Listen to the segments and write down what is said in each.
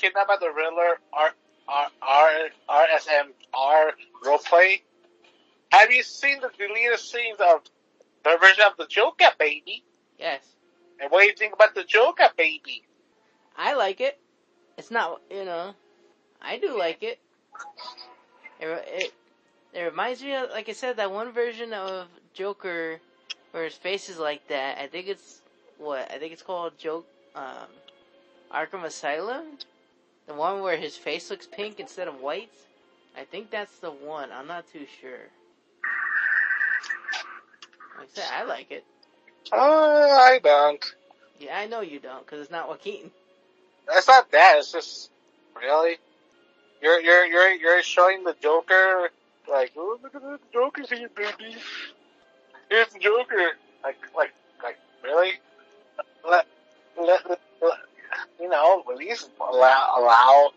kidnapped by the Riddler, R R R RSMR roleplay, have you seen the deleted scenes of the version of the Joker, baby? Yes. And what do you think about the Joker, baby? I like it. It's not, you know, I do like it. It, it, it reminds me of, like I said, that one version of Joker where his face is like that. I think it's, what, I think it's called Joke, um, Arkham Asylum? The one where his face looks pink instead of white? I think that's the one. I'm not too sure. Like I said, I like it. Uh, I don't. Yeah, I know you don't, because it's not Joaquin. It's not that. It's just really. You're you're you're you're showing the Joker like oh look at the Joker's here, baby. Here's the Joker. Like like like really. Let let, let, let you know at least allow allow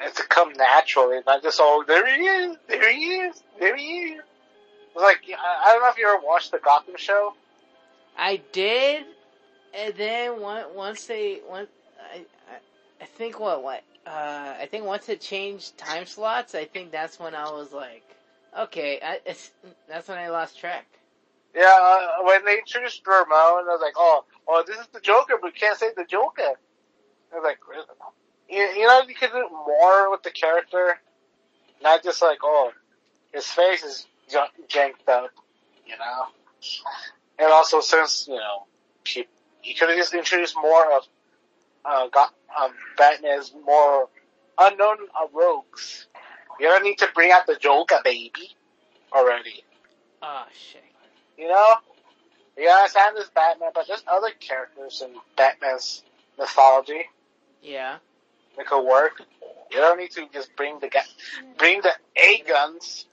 it to come naturally, not just oh there he is, there he is, there he is. It's like I don't know if you ever watched the Gotham show. I did, and then once they, one, I, I, I think what, what, uh, I think once it changed time slots, I think that's when I was like, okay, I, it's, that's when I lost track. Yeah, uh, when they introduced Ramon, I was like, oh, oh, this is the Joker, but we can't say the Joker. Like, you, you know, you could do more with the character, not just like, oh, his face is janked up, you know. And also, since you know, he, he could have just introduced more of uh, got um, Batman's more unknown uh, rogues. You don't need to bring out the Joker, baby, already. Oh shit. You know? You understand this Batman, but there's other characters in Batman's mythology Yeah. It could work. You don't need to just bring the ga- bring the A guns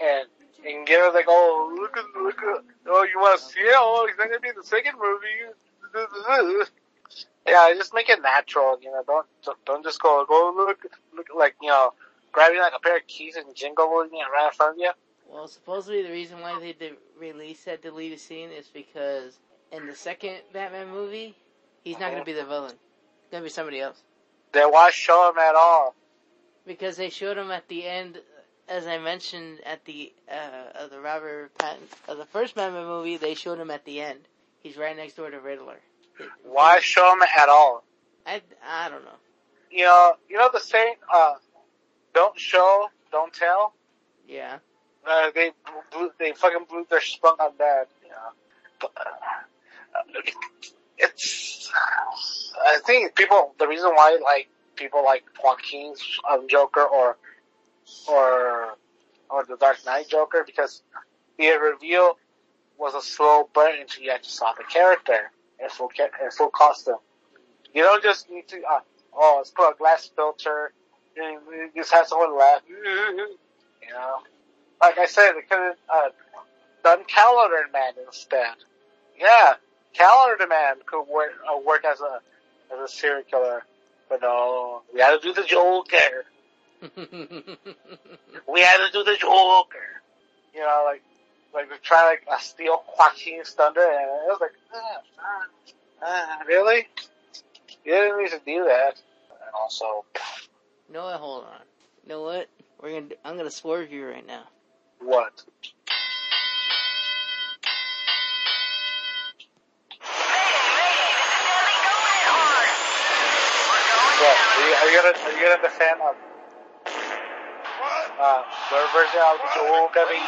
and and get us like, oh look at look at oh you want to see it? Oh he's not gonna be in the second movie. Yeah, just make it natural. You know, don't don't, just go go look look like you know grabbing like a pair of keys and jingling it right in front of you. Well, supposedly the reason why they did release that deleted scene is because in the second Batman movie, he's not gonna be the villain. Gonna be somebody else. Then why show him at all? Because they showed him at the end, as I mentioned at the uh, of the Robert Pattinson of the first Batman movie, they showed him at the end. He's right next door to Riddler. Why show him at all? I I don't know. You know, you know the saying, uh, don't show, don't tell. Yeah. Uh, they blew, they fucking blew their spunk on that. You know, but, uh, it's. I think people. The reason why like people like Joaquin's um, Joker or or or the Dark Knight Joker because the reveal was a slow burn until you actually saw the character in full in full costume. You don't just need to. Uh, oh, let's put a glass filter. and Just have someone laugh. You know, like I said, they could have uh, done Calendar Man instead. Yeah, Calendar Man could work uh, work as a as a serial killer, but no, we had to do the Joker. We had to do the Joker. You know, like like they're trying like, a steal Joaquin's thunder, and it was like, ah, ah, ah, really? You didn't need to do that. And also, what? Hold on. You know what? We're gonna. I'm gonna swerve you right now. what? Are you, are you gonna are you gonna defend their version of the Joker? baby?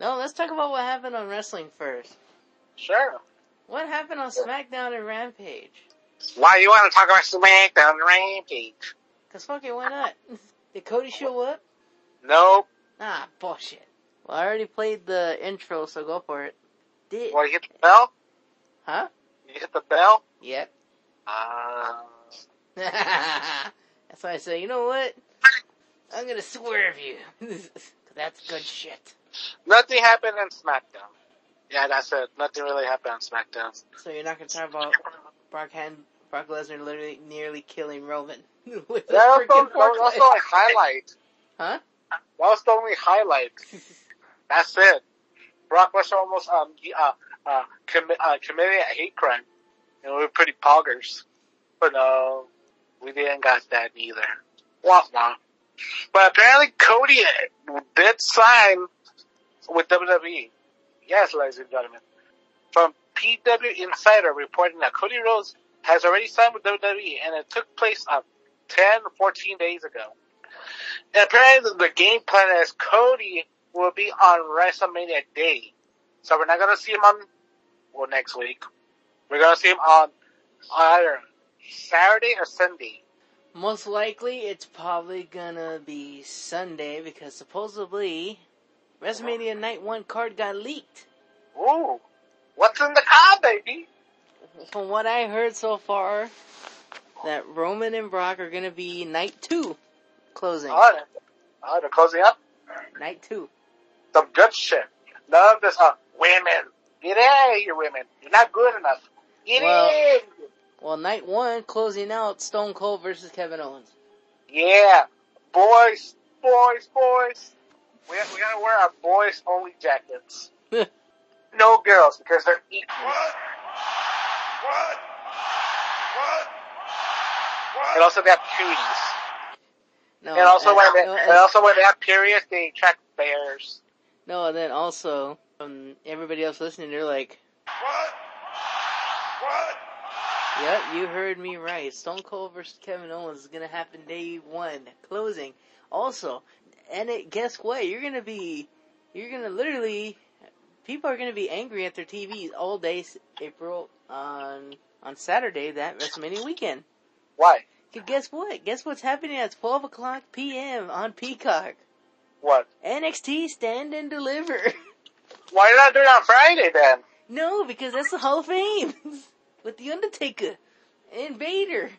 No, let's talk about what happened on wrestling first. Sure. What happened on SmackDown and Rampage? Why you want to talk about SmackDown and Rampage? Cause fucking why not? Did Cody show up? Nope. Ah, bullshit. Well, I already played the intro, so go for it. Did Well, you hit the bell? huh? You hit the bell? Yep. Uh, That's why I say, you know what? I'm gonna swerve you. That's good shit. nothing happened in SmackDown. Yeah, that's it. Nothing really happened on SmackDown. So you're not gonna talk about Brock Hand, Brock Lesnar literally nearly killing Roman with a That was, the, freaking that was the only highlight. Huh? That was the only highlight. That's it. Brock Lesnar almost um uh, uh, commi- uh, committing a hate crime. And we were pretty poggers. But no, we didn't got that either. Wah wah. But apparently Cody did sign with WWE. Yes, ladies and gentlemen. From PW Insider reporting that Cody Rhodes has already signed with WWE and it took place uh, 10, 14 days ago. And apparently the game plan is Cody will be on WrestleMania Day. So we're not gonna see him on, well, next week. We're gonna see him on either Saturday or Sunday. Most likely, it's probably gonna be Sunday because supposedly WrestleMania Night One card got leaked. Ooh, what's in the car, baby? From what I heard so far, that Roman and Brock are gonna be Night Two closing. Oh, oh, they're closing up. Night Two. Some good shit. None of this, uh, women. Get out of here, women. You're not good enough. Get Well- in. Well, Night One closing out Stone Cold versus Kevin Owens. Yeah, boys, boys, boys. We we gotta wear our boys only jackets. no girls because they're equal. What? What? What? And also they have cuties. No, And also when they, no, and also when they have periods, they attract bears. No, and then also um, everybody else listening, they're like, What? What? "Yep, you heard me right. Stone Cold versus Kevin Owens is gonna happen day one, closing. Also, and it, guess what? You're gonna be, you're gonna literally, people are gonna be angry at their TVs all day April on on Saturday that WrestleMania weekend. Why? 'Cause guess what? Guess what's happening at 12 o'clock p.m. on Peacock? What? NXT Stand and Deliver. Why not do it on Friday then? no, because that's the Hall of Fame with the Undertaker and Vader.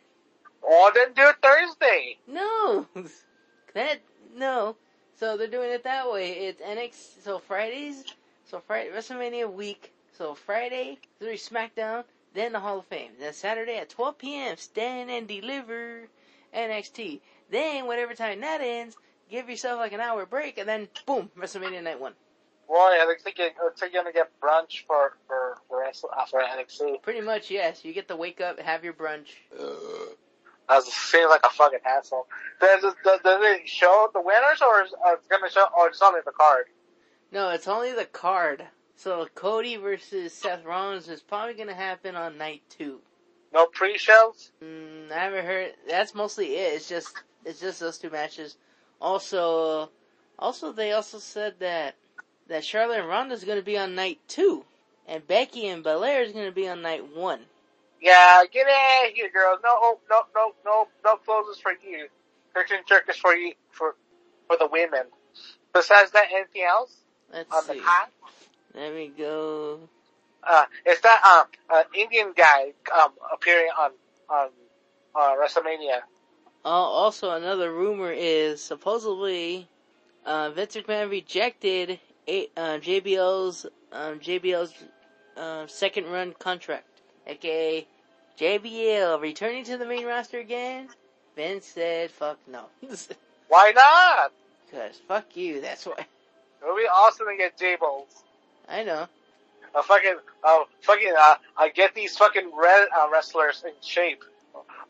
Or then do it Thursday. No, that no. So they're doing it that way. It's NXT. So Fridays. So Friday WrestleMania week. So Friday, three SmackDown, then the Hall of Fame. Then Saturday at 12 p.m. Stand and Deliver NXT. Then whatever time that ends, give yourself like an hour break, and then boom, WrestleMania Night One. Well, yeah, looks like you're, looks like you're gonna get brunch for for for, wrestle- uh, for NXT. Pretty much, yes. You get to wake up, have your brunch. I was feeling like a fucking asshole. Does it, does, does it show the winners, or is uh, it's gonna show, or it's only the card? No, it's only the card. So Cody versus Seth Rollins is probably gonna happen on night two. No pre-shows. Mm, I haven't heard. That's mostly it. It's just it's just those two matches. Also, also they also said that that Charlotte and Ronda is gonna be on night two, and Becky and Belair is gonna be on night one. Yeah, get out of here, girls. No, oh, no, no, no, no closes for you. Turks and Turkish for you for for the women. Besides that, anything else Let's on see. the card? Let me go. Uh, is that um an Indian guy um appearing on on uh, WrestleMania? Uh, also, another rumor is supposedly uh, Vince McMahon rejected a, uh, JBL's um, JBL's uh, second run contract, aka JBL returning to the main roster again. Vince said, "Fuck no," Why not? because fuck you. That's why. It would be awesome to get J-Balls. I know. Uh, fucking, uh, fucking, uh, uh, get these fucking red, uh, wrestlers in shape.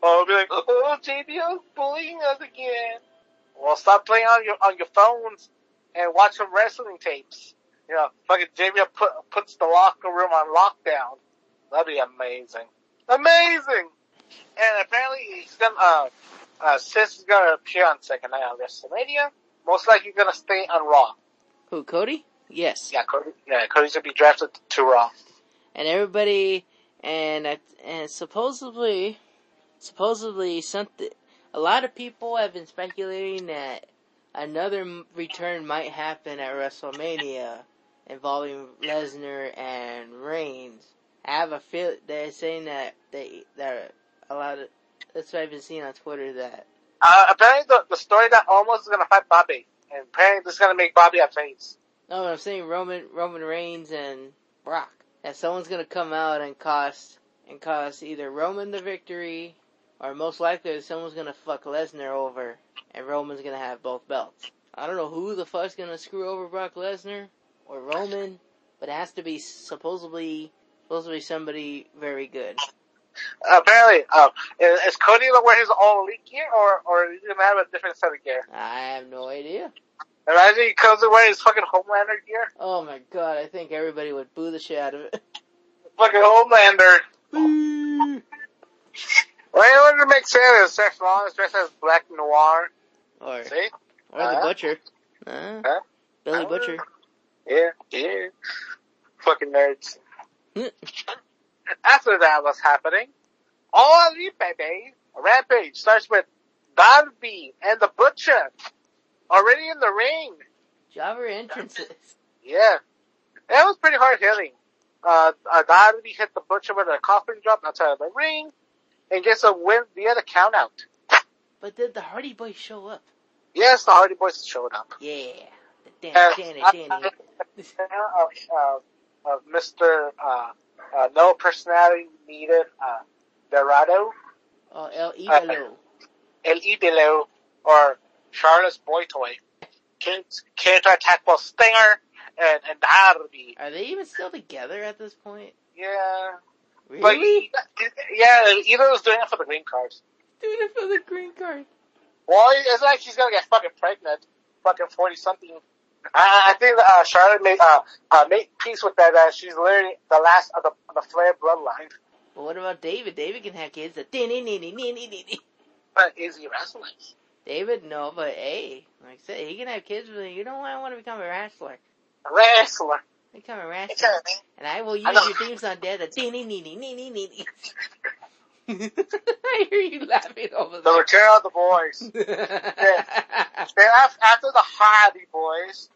Oh, be like, oh, JBL's bullying us again. Well, stop playing on your, on your phones and watch some wrestling tapes. You know, fucking JBL put, puts the locker room on lockdown. That'd be amazing. Amazing! And apparently he's gonna, uh, uh, Sis is gonna appear on second night on WrestleMania. Most likely gonna stay on Raw. Who Cody? Yes. Yeah, Cody, yeah, Cody's gonna be drafted to Raw. and everybody and uh, and supposedly supposedly something a lot of people have been speculating that another return might happen at WrestleMania involving Lesnar and Reigns. I have a feel they're saying that they that a lot of that's what I've been seeing on Twitter that Uh, apparently the, the story that almost is gonna fight Bobby, and apparently this is gonna make Bobby a face. no but I'm saying Roman Roman Reigns and Brock that someone's gonna come out and cost and cost either Roman the victory or most likely someone's gonna fuck Lesnar over and Roman's gonna have both belts. I don't know who the fuck's gonna screw over Brock Lesnar or Roman, but it has to be supposedly supposed to be somebody very good. Apparently, um, is, is Cody gonna wear his all elite gear, or or is he gonna have a different set of gear? I have no idea. Imagine he comes in wearing his fucking Homelander gear. Oh my god, I think everybody would boo the shit out of it. Fucking Homelander. Boo! Well, you know what makes sense is Seth Rollins dressed as Black Noir. or See? or the Uh-huh. butcher. Uh, Huh? Billy Uh, Butcher. Yeah, yeah. Fucking nerds. After that was happening, all elite baby, Rampage starts with Darby and the Butcher already in the ring. Jobber entrances. Yeah. That was pretty hard hitting. Uh, uh, Darby hit the Butcher with a coffin drop outside of the ring and gets a win via the count out. But did the Hardy Boys show up? Yes, the Hardy Boys showed up. Yeah. Uh, Danny I- Danny. of, uh, of Mr. Uh, uh, no personality needed, uh, Dorado, Oh, El Idolo. El Idolo, or Charles Boy Toy, came, came to attack both Stinger and, and Darby. Are they even still together at this point? Yeah. But, Really? yeah, Idolo's doing it for the green cards. Doing it for the green card. Well, it's like she's gonna get fucking pregnant, fucking 40 something. I, I think, uh, Charlotte made, uh, uh, made peace with that, that she's literally the last of the, of the Flair bloodline. But what about David? David can have kids. But is he wrestling? David, no, but hey, like I said, he can have kids. But you don't want to become a wrestler. A wrestler. Become a wrestler, and I will use I your theme song, Dad. The I hear you laughing over there. The return of the boys. Then after the Hardy boys,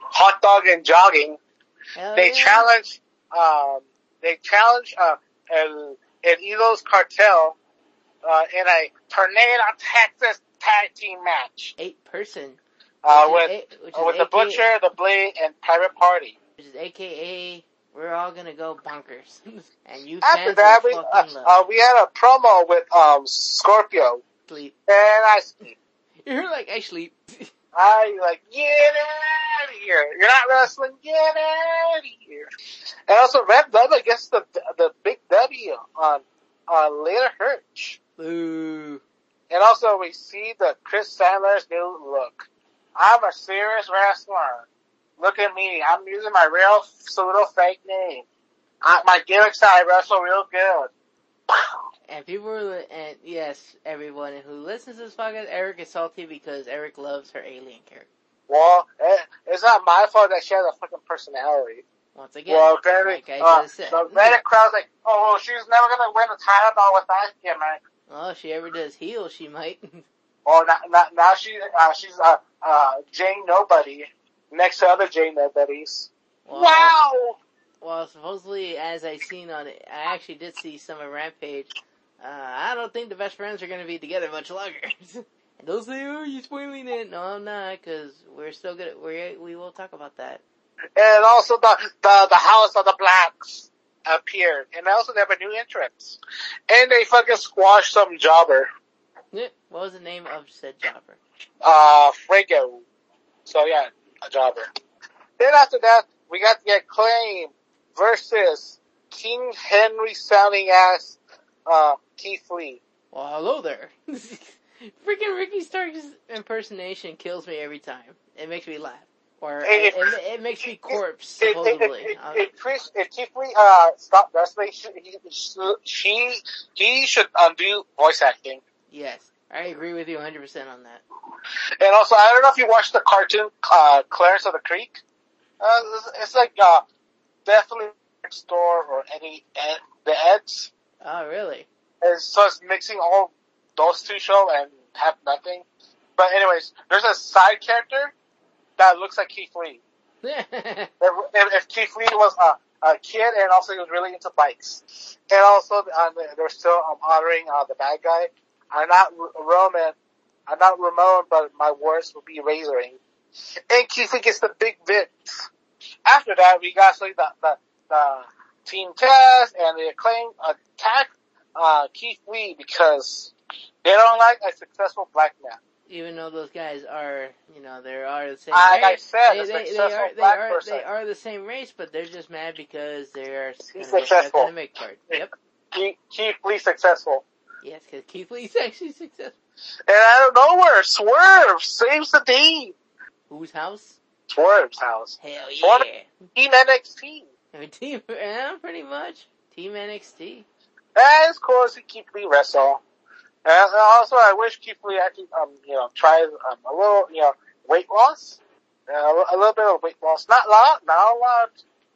hot dog and jogging, they yeah. challenge, um, they challenge, uh, El, El Ido's cartel, uh, in a Tornado Texas tag team match, eight person. Uh, with, A- with the Butcher, the Blade, and Private Party. which is AKA we're all gonna go bonkers, and you After that, we, uh, uh, we had a promo with, um, Scorpio, sleep. and I, sleep. You're like I sleep. I like, get out of here. You're not wrestling, get out of here. And also Red Velvet gets the, the big W on, on Leyla Hirsch. Boo. And also we see the Kris Statlander's new look. I'm a serious wrestler. Look at me. I'm using my real pseudo fake name. I, my gimmick's I wrestle real good. And people li- and yes, everyone who listens to this podcast, Eric is salty because Eric loves her alien character. Well, eh, it's not my fault that she has a fucking personality. Once again, Well, apparently, like I uh, the Reddit crowd's like, oh, well, she's never gonna win a title though with that gimmick. Oh, if she ever does heel, she might. Oh, now, now, now she, uh, she's, uh, uh, Jane Nobody, next to other Jane Nobodies. well, wow! Well, supposedly, as I seen on it, I actually did see some of Rampage. Uh, I don't think the best friends are going to be together much longer. and they'll say, "Oh, you're spoiling it." No, I'm not, because we're still good. We we will talk about that. And also the, the, the House of the Blacks appeared. And also they have a new entrance. And they fucking squashed some jobber, Yeah, What was the name of said jobber? uh, Frago. So yeah, a jobber. Then after that, we got the acclaim versus King Henry sounding ass, uh, Keith Lee. Well, hello there. Freaking Ricky Starks' impersonation kills me every time. It makes me laugh. Or Hey, it, it, it makes me corpse, If, if, supposedly. if, Uh, Chris, if Keith Lee, uh, stopped wrestling, she, he, she, he should undo voice acting. Yes, I agree with you 100% on that. And also, I don't know if you watched the cartoon, uh, Clarence of the Creek. Uh, it's, it's like, uh, definitely next door or any, Ed, the Eds. Oh, really? And so it's mixing all those two show and have nothing. But anyways, there's a side character that looks like Keith Lee. If, if, if Keith Lee was a, a kid and also he was really into bikes. And also, uh, they're still um, honoring, uh, the bad guy. I'm not R- Roman, I'm not Ramon, but my words will be razoring. And Keith Lee gets the big bits. After that, we got like the, the, the Team Taz and the acclaim attack, uh, Keith Lee because they don't like a successful black man. even though those guys are, you know, they are the same Like I said, they, a they, they successful are, they are, person. they are the same race, but they're just mad because they are He's successful. academic part. Yep. Keith Lee successful. Yes, because Keith Lee's actually successful. And out of nowhere, Swerve saves the day. Whose house? Swerve's house. Hell yeah. Team NXT. I mean, team, yeah, pretty much. Team NXT. Cool to see Keith Lee wrestle. And also, I wish Keith Lee actually, um, you know, tried um, a little, you know, weight loss. Uh, a little bit of weight loss. Not a lot, not a lot.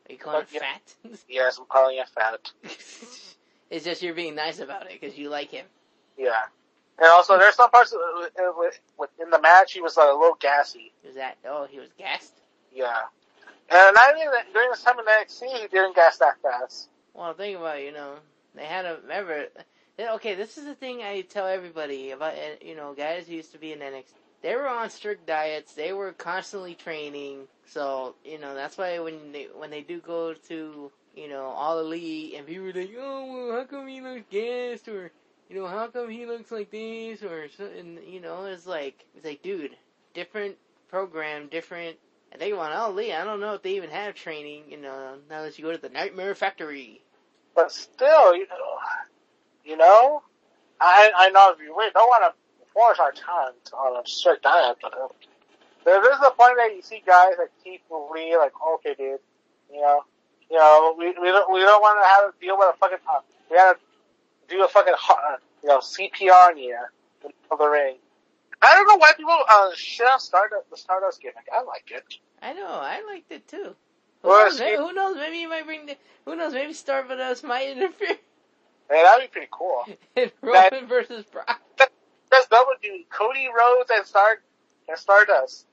Are you calling Yeah. him fat? Yes, I'm calling it fat. It's just you're being nice about it because you like him. Yeah. And also, there's some parts uh, with, with, in the match he was uh, a little gassy. Was that? Oh, he was gassed. Yeah. And I that- during his time in NXT, he didn't gas that fast. Well, think about it, you know, they had a remember. Okay, this is the thing I tell everybody about. uh, You know, guys who used to be in NXT, they were on strict diets. They were constantly training. So you know that's why when they when they do go to you know all elite and people are like, oh, well, how come he looks gassed or you know how come he looks like this or something? You know, it's like it's like, dude, different program, different. I think on all elite, I don't know if they even have training. You know, now that you go to the Nightmare Factory. But still, you know, you know, I I know we we don't want to force our talent on a strict diet, but uh, there is a point that you see guys like Keith Lee, like okay, dude, you know, you know, we we don't we don't want to have to deal with a fucking uh, we gotta do a fucking uh, you know CPR on you in the ring. I don't know why people uh shit on Stardust, the Stardust gimmick. I like it. I know, I liked it too. Who, Well, knows, maybe, who knows? Maybe you might bring the. Who knows? Maybe Stardust might interfere Hey, that'd be pretty cool. Roman versus Brock. That's double duty. Cody Rhodes and Star and Stardust.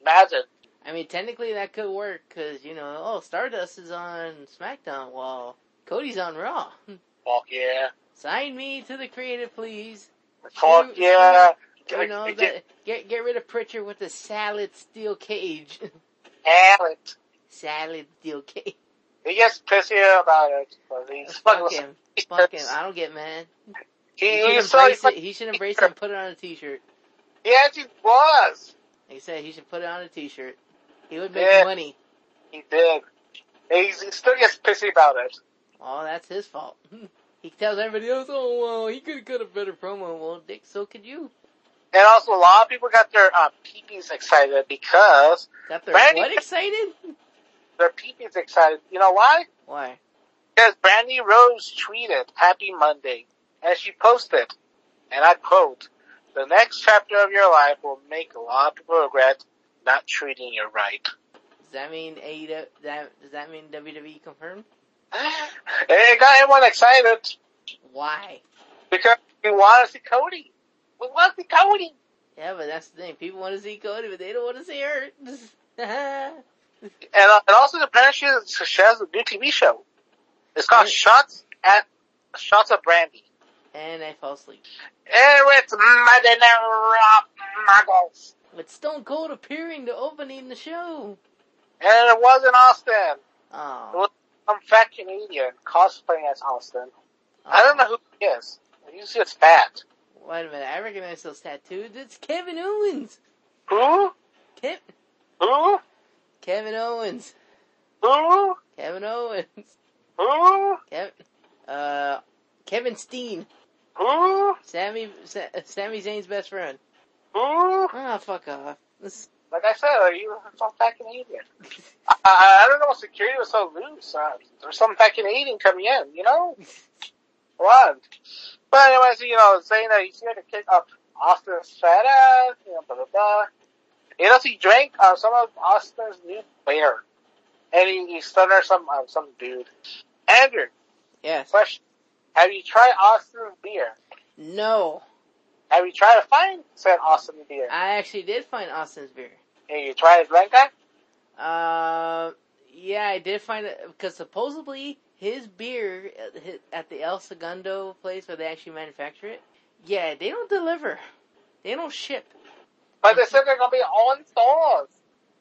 Imagine. I mean, technically that could work because you know, oh, Stardust is on SmackDown while Cody's on Raw. Fuck yeah. Sign me to the creative, please. Fuck You- yeah. You know, Get- that, get get rid of Prichard with the salad steel cage. Talent. salad steel cage. He gets pissy about it. But he's Fuck fucking. him. Fuck him. I don't get mad. He, He should so, embrace he, it. He should embrace it and put it on a t-shirt. he actually was. Like I said, he should put it on a t-shirt. He would make Yeah. money. He did. He's, he still gets pissy about it. Oh, that's his fault. he tells everybody else, oh, well, he could have cut a better promo. Well, Dick, so could you. And also, a lot of people got their uh, peepees excited because Got their Randy- what excited? their peepees excited. You know why? Why? Because Brandi Rhodes tweeted Happy Monday, and she posted, and I quote, "The next chapter of your life will make a lot of people regret not treating you right." Does that mean AEW, that, does that mean WWE confirmed? it got everyone excited Why? because we want to see Cody. We want to see Cody. Yeah, but that's the thing. People want to see Cody, but they don't want to see her. And, uh, and also, apparently, she has a new TV show. It's called. Shots at Shots of Brandy. and I fall asleep. And it's Monday Night Raw Muggles. With Stone Cold appearing to opening the show. And it wasn't Austin. Oh. It was some fat Canadian cosplaying as Austin. I don't know who he is. Usually it's fat. Wait a minute, I recognize those tattoos. It's Kevin Owens. Who? Kev- Who? Kevin Owens. Who? Kevin Owens. Who? Kevin. Uh, Kevin Steen. Who? Sammy. Sa- Sami Zayn's best friend. Who? Ah, fuck off. This- Like I said, like, you some fat Canadian. I, I, I don't know what security was so loose. Uh, there's some fat Canadian coming in, you know? What? But anyways, you know, saying that he's here to kick up Austin's fat ass, you know, blah, blah, blah. You know, he drank uh, some of Austin's new beer. And he, he stunner some, uh, some dude. Andrew, yes. question. Have you tried Austin's beer? No. Have you tried to find said Austin beer? I actually did find Austin's beer. Have you tried Blanca? Uh, yeah, I did find it because supposedly his beer at at the El Segundo place where they actually manufacture it. Yeah, they don't deliver. They don't ship. But they said they're gonna be all in stores.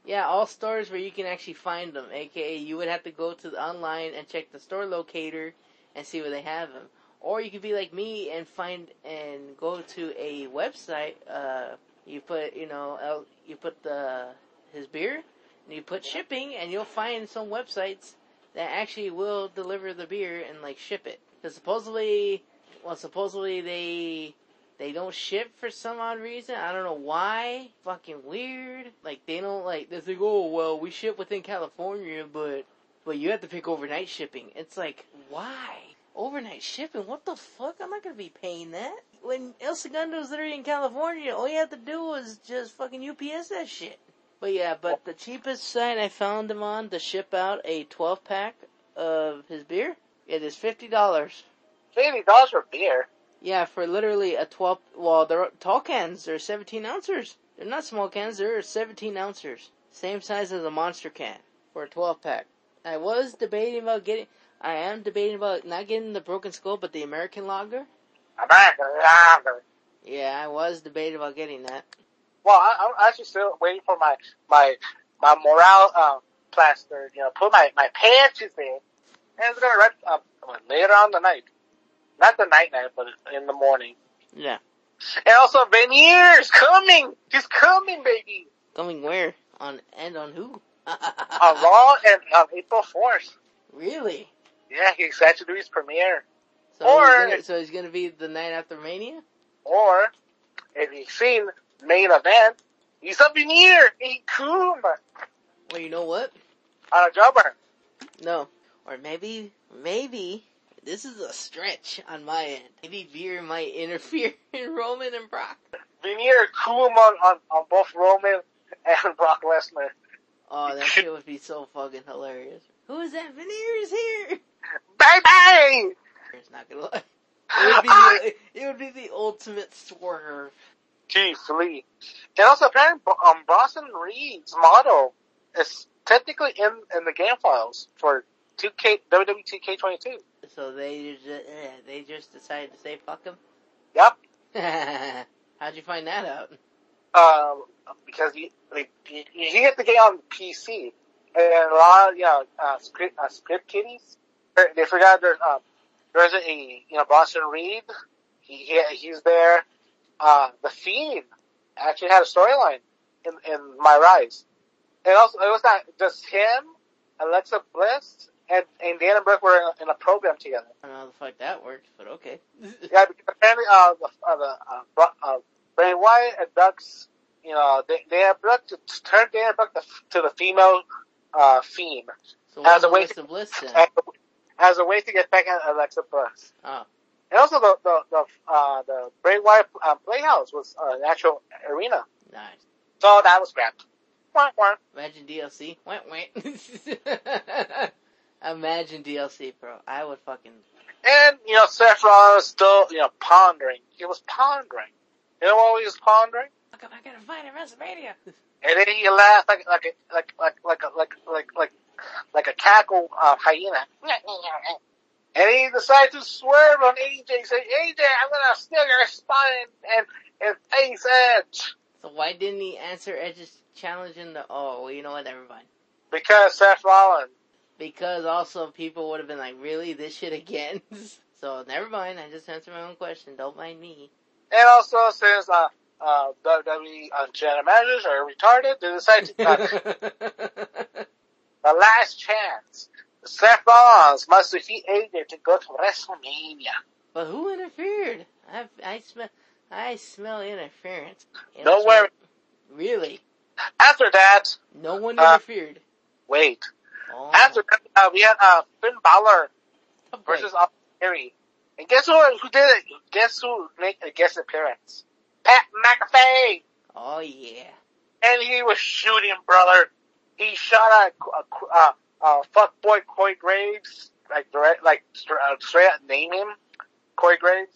Yeah, all stores where you can actually find them. AKA, you would have to go to the online and check the store locator and see where they have them. Or you could be like me and find and go to a website, uh, You put, you know, you put the his beer, and you put shipping, and you'll find some websites that actually will deliver the beer and like ship it. Because supposedly, well, supposedly they they don't ship for some odd reason. I don't know why. Fucking weird. Like they don't like. They think, oh well, we ship within California, but but you have to pick overnight shipping. It's like why overnight shipping? What the fuck? I'm not gonna be paying that. When El Segundo's literally in California, all you have to do is just fucking UPS that shit. But yeah, but the cheapest site I found him on to ship out a 12 pack of his beer, it is fifty dollars. Fifty dollars for beer. Yeah, for literally a 12, well, they're tall cans, they're 17 ounces. They're not small cans, they're 17 ounces. Same size as a monster can for a 12 pack. I was debating about getting, I am debating about not getting the Broken Skull, but the American Lager. American lager. Yeah, I was debating about getting that. Well, I, I'm actually still waiting for my my my morale uh, plaster. You know, put my my pants in, and it's gonna rip uh, later on the night. Not the night night, but in the morning. Yeah. And also, Veneer's coming. He's coming, baby. Coming where? On, and on who? On Raw and on April 4th. Really? Yeah, he's set to do his premiere. So Or- he's gonna, so he's gonna be the night after Mania? Or, if you've seen main event, he's a Veneer. He cool Well, you know what? on a jobber. No. Or maybe, maybe, this is a stretch on my end. Maybe Veer might interfere in Roman and Brock. Veneer cool on, on, on both Roman and Brock Lesnar. Oh, that shit would be so fucking hilarious. Who is that? Veneer is here! Bang bang! It's not gonna lie. It would be the, it would be the ultimate swerve. Keith Lee. And also apparently um, Bronson Reed's model is technically in, in the game files for 2K, WWE 2K22. So they just, eh, they just decided to say fuck him? Yep. How'd you find that out? Um, because he, like, he, he hit the game on PC. And a lot of, you know, uh, script, uh, script kiddies, they- forgot there's, um, there's a, you know, Bronson Reed. He, he, he's there. Uh, the Fiend actually had a storyline in, in My Rise. And also, it was not just him, Alexa Bliss, and, and Dana Brooke were in a, in a program together. I don't know how the fuck that worked, but okay. Yeah, because apparently, uh, the, uh, the, uh, uh, Bray Wyatt and Ducks, you know, they, they have Brooke to, to turn Dana Brooke to, to the female, uh, theme. So As a way Alexa Bliss then? As a, way to get back at Alexa Bliss. Oh. And also the, the, the, uh, the Bray Wyatt, uh, Playhouse was uh, an actual arena. Nice. So that was scrapped. Wah, wah. Imagine DLC. Wait, wait. Imagine DLC, bro. I would fucking. And, you know, Seth Rollins still, you know, pondering. He was pondering. You know what he was pondering? Fuck, am I gonna find at WrestleMania? And then he laughed like like like like like like like like like a cackle uh, hyena. And he decides to swerve on AJ, say, AJ, I'm gonna steal your spine and and face edge. So why didn't he answer Edge's challenge in the? Oh, well, you know what? Never mind. Because Seth Rollins. Because also people would have been like, really, this shit again? so never mind. I just answered my own question. Don't mind me. And also since uh uh WWE uh, general managers are retarded, they decide to uh, the last chance. Seth Rollins must defeat AJ to go to WrestleMania. but who interfered? I I smell I smell interference. And Don't worry. Really? After that, No one Uh, interfered. wait. Oh, After that, uh, we had uh, Finn Balor versus. Austin Theory. And guess who, who did it? Guess who made a guest appearance? Pat McAfee! Oh yeah. And he was shooting, brother. He shot at, uh, uh, uh, fuckboy Corey Graves, like direct, like stra- uh, straight up name him, Corey Graves.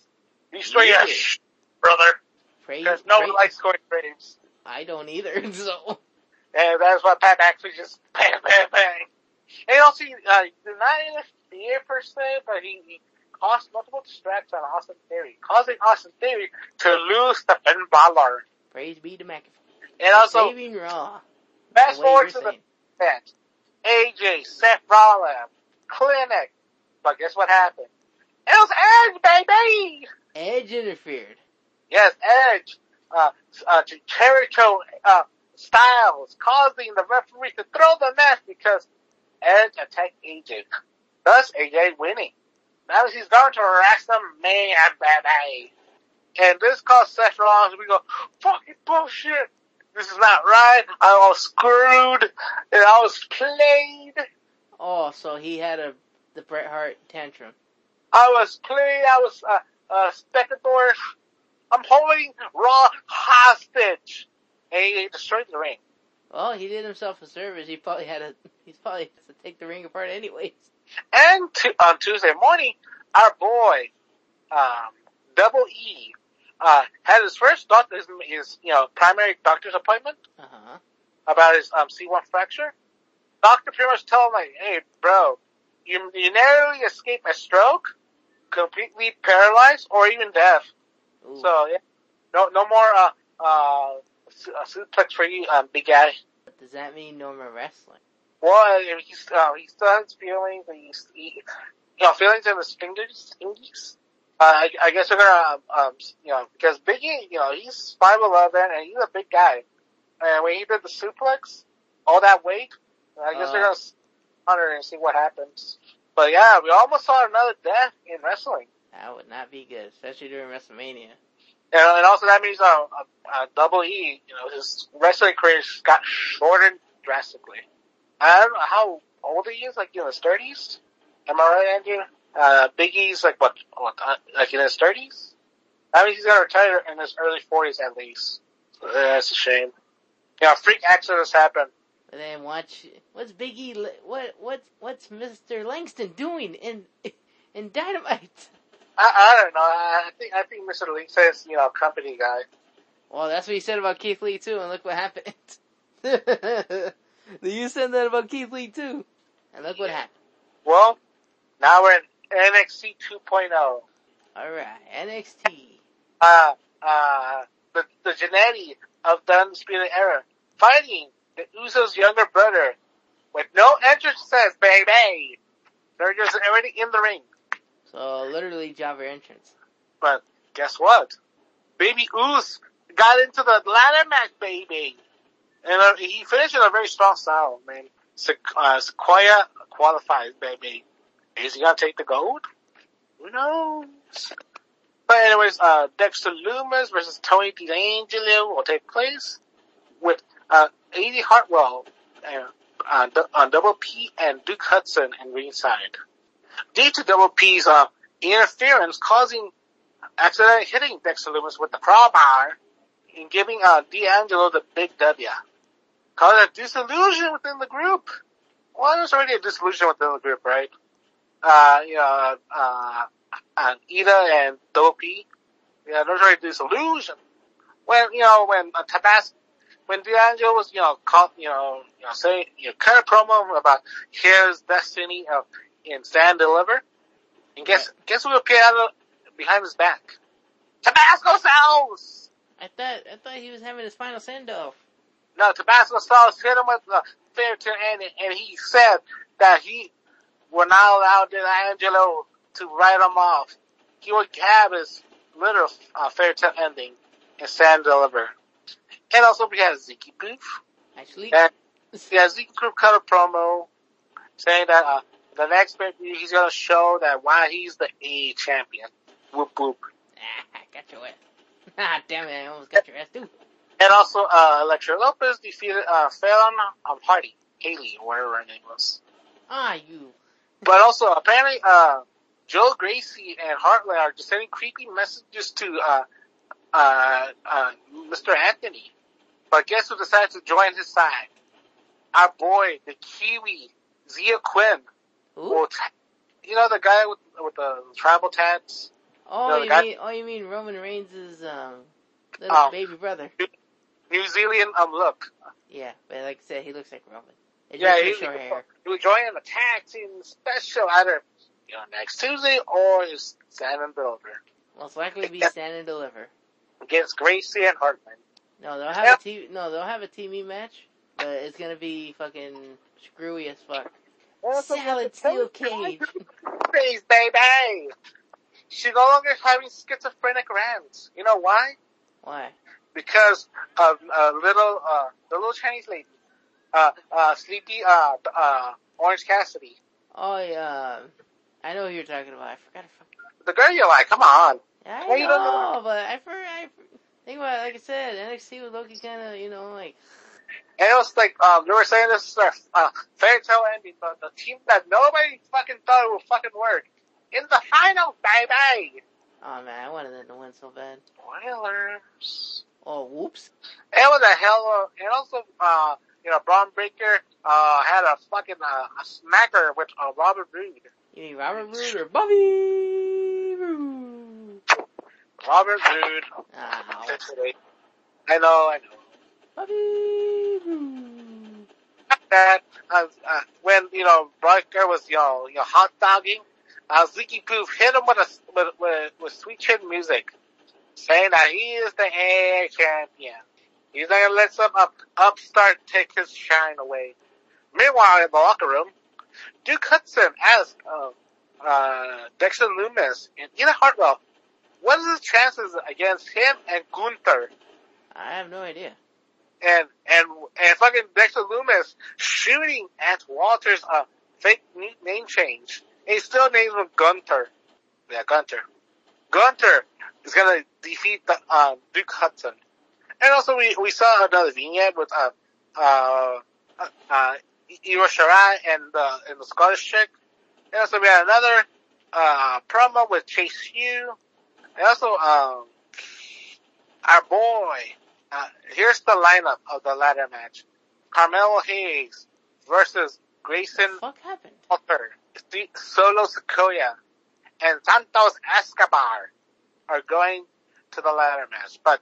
He straight up sh- brother. Praise, Because no one likes Corey Graves. I don't either. So And that's why Pat McAfee just bang, bang, bang. And also, uh, he did not interfere per se, but he, he caused multiple distracts on Austin Theory, causing Austin Theory to lose to Finn Balor. praise be to McAfee. And also, saving Raw. Fast forward to the saying. event. AJ, Seth Rollins, Clinic. But guess what happened? It was Edge, baby! Edge interfered. Yes, Edge. uh, uh, Jericho uh, Styles, causing the referee to throw the match because Edge attacked AJ. Thus, AJ winning. Now he's going to WrestleMania, baby. And this caused Seth Rollins, we go, fucking bullshit. This is not right. I was screwed. And I was played. Oh, so he had a the Bret Hart tantrum. I was played. I was uh, uh, spectator. I'm holding Raw hostage. And he destroyed the ring. Well, he did himself a service. He probably had a. He's probably has to take the ring apart anyways. And t- on Tuesday morning, our boy, um, Double E, uh, had his first doctor, his, his, you know, primary doctor's appointment Uh huh. about his, um, C1 fracture. Doctor pretty much told him like, hey, bro, you, you narrowly escaped a stroke, completely paralyzed, or even death. Ooh. So, yeah, no, no more, uh, uh, su- uh, suplex for you, um, big guy. Does that mean no more wrestling? Well, he's, uh, he still has feelings, and he's, he, you know, feelings in his fingers, fingers. Uh, I, I guess they're gonna, um, you know, because Biggie, you know, he's 5'11 and he's a big guy. And when he did the suplex, all that weight, I guess they're Uh. gonna honor and see what happens. But yeah, we almost saw another death in wrestling. That would not be good, especially during WrestleMania. And, and also that means, uh, uh, Double E, you know, his wrestling career got shortened drastically. I don't know how old he is, like, you know, his 30s? Am I right, Andrew? Uh, Big E's like, what, what, uh, like in his 30s? That means he's gonna retire in his early 40s at least. So, that's a shame. You know, freak accidents happen. But then watch what's Biggie? What what what's Mister Langston doing in in Dynamite? I, I don't know, I think, I think Mr. Lee says, you know, company guy. Well, that's what he said about Keith Lee too, and look what happened. you said that about Keith Lee too, and look what happened. Well, now we're in NXT 2.0. All right, NXT. uh, uh, the, the Genetti of the Undisputed Era, fighting the Usos' younger brother with no entrances, baby. They're just already in the ring. So literally jobber entrance. But guess what? Baby Us got into the ladder match, baby. And uh, he finished in a very strong style, man. Se- uh, Sikoa qualifies, baby. Is he gonna take the gold? Who knows? But anyways, uh, Dexter Lumis versus Tony D'Angelo will take place with, uh, A.D. Hartwell, uh, on, on Double P and Duke Hudson in ringside. Due to Double P's, uh, interference causing accidentally hitting Dexter Lumis with the crowbar and giving, uh, D'Angelo the big W. Causing a disillusion within the group. Well, there's already a disillusion within the group, right? Uh, you know, uh, uh, Ida and Dopey, P. Yeah, there's already disillusion. When, you know, when uh, Tabasco, when D'Angelo was, you know, caught, you know, you know, saying, you know, cut a promo about his destiny of, in Stand Deliver, and guess, guess who appeared out of, behind his back? Tabasco Sauce! I thought I thought he was having his final send off. No, Tabasco Sauce hit him with the fair to end, and he said that he will not allow D'Angelo to write him off. He would have his literal uh, fairy tale ending and stand deliver. And also we have Zeke Proof. Actually, And yeah, Zeke cut a promo saying that uh, the next pay he's gonna show that why he's the A champion. Whoop whoop. ah, got your ass. Ah, damn it! I almost got your ass too. And also uh, Elektra Lopez defeated uh, Fallon um, Hardy, Haley, or whatever her name was. Ah, you. But also, apparently, uh, Joe Gracie and Hartley are just sending creepy messages to, uh, uh, uh, Mr. Anthony. But guess who decided to join his side? Our boy, the Kiwi, Zia Quinn. Well, you know the guy with, with the tribal tats? Oh, no, the you mean oh, you mean Roman Reigns' um little Oh. baby brother? New Zealand, um, look. Yeah, but like I said, he looks like Roman. It Yeah, just he, has short hair. he was joining the tag team special either, you know, next Tuesday or his Stand and Deliver Most likely be stand and deliver. against Gracie and Hartman. No, they'll have Yeah. a. No, they'll have a TV match, but it's gonna be fucking screwy as fuck. Salad steel cage. Please, baby. She no longer having schizophrenic rants. You know why? Why? because of a little, uh, the little Chinese lady, uh, uh, Sleepy, uh, uh, Orange Cassidy. Oh yeah, I know who you're talking about. I forgot. The girl you're like, come on. I you don't know, know. but I for I think about it, like I said, NXT was looking kind of you know like And it was like, um, they were saying this is their, uh, fairy tale ending, but the team that nobody fucking thought would fucking work in the final, baby! oh man, I wanted them to win so bad. Spoilers. Oh whoops. It was a hell of, and also, uh, you know, Bron Breakker, uh, had a fucking, uh, a smacker with, uh, Robert Roode. You mean Robert Roode or Bobby Roode? Robert Roode. Ah, I know, I know. Bobby Roode. That, uh, uh, when, you know, Breakker was, you know, you know, hot dogging, uh, Ziggy Poof hit him with a, with, with, with sweet chin music, saying that he is the air champion. He's not gonna let some up, upstart take his shine away. Meanwhile, in the locker room, Duke Hudson asked, uh, uh, Dexter Lumis and Ina Hartwell, what is the chances against him and Gunther? I have no idea. and and and fucking Dexter Lumis shooting at Walter's uh fake name change. And he still names him Gunter. Yeah, Gunther. Gunther is gonna defeat the uh, Duke Hudson. And also we we saw another vignette with uh uh uh, uh Shirai and the and the Scottish chick. And also we had another uh promo with Chase U. And also um our boy uh, here's the lineup of the ladder match. Carmelo Hayes versus Grayson? Waller, Solo Sikoa, and Santos Escobar are going to the ladder match. But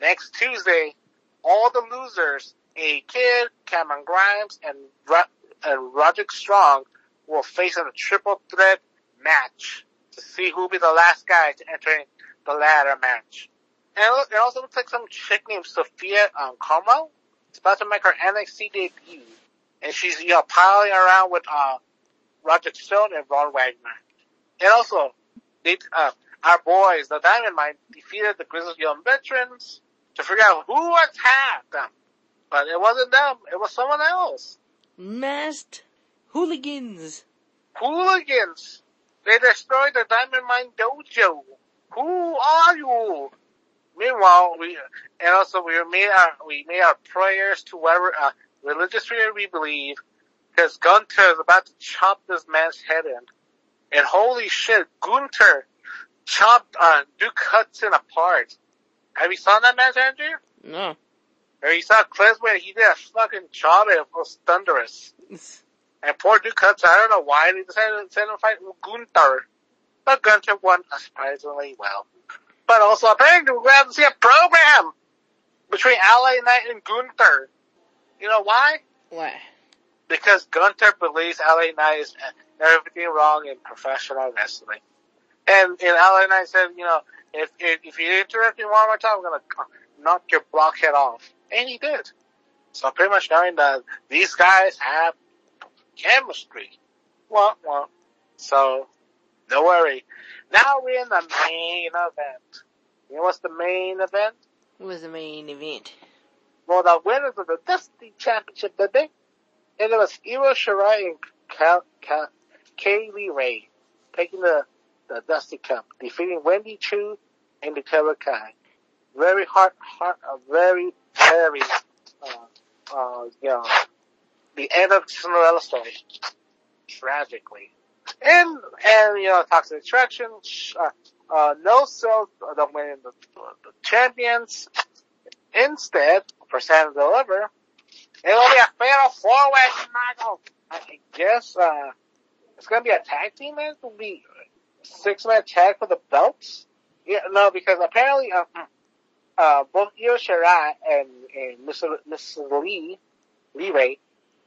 next Tuesday, all the losers, A Kid, Cameron Grimes, and, and Roderick Strong will face in a triple threat match to see who'll be the last guy to enter the ladder match. And it also looks like some chick named Sophia um, Como is about to make her NXT debut. And she's, you know, piling around with, uh, Roger Stone and Von Wagner. And also, they, uh, our boys, the Diamond Mine, defeated the Grizzled Young Veterans to figure out who attacked them. But it wasn't them, it was someone else. Masked hooligans. Hooligans! They destroyed the Diamond Mine Dojo. Who are you? Meanwhile, we and also we made our we made our prayers to whatever uh, religious figure we believe, because Gunter is about to chop this man's head in. And holy shit, Gunter chopped uh, Duke Hudson apart. Have you saw that match, Andrew? No. Have you saw where he did a fucking chop it was thunderous. And poor Duke Hudson, I don't know why they decided to send him fight with Gunther. But Gunther won surprisingly well. But also apparently we're going to see a program between LA Knight and Gunther. You know why? Why? Because Gunther believes LA Knight is everything wrong in professional wrestling. And, and LA Knight said, you know, if, if, if you interrupt me one more time, I'm gonna knock your blockhead off. And he did. So pretty much knowing that these guys have chemistry. Well, well. So, don't worry. Now we're in the main event. You know what's the main event? What was the main event? Well, the winners of the Dusty Championship did they? and it was Io Shirai and Ka- Ka- Kay Lee Ray taking the, the Dusty Cup, defeating Wendy Choo and Dakota Kai. Very hard, hard, uh, very, very, uh, uh, you know, the end of Cinderella story. Tragically. And, and, you know, Toxic Attraction, uh, uh, no sales, uh, the the, the champions. Instead, for Stand and Deliver, it'll be a fatal four way Michael. I guess, uh, it's gonna be a tag team match. It'll be six man tag for the belts. Yeah, no, because apparently, uh, uh, both Io Shirai and, and Mr. Mrs. Lee, Lee Ray,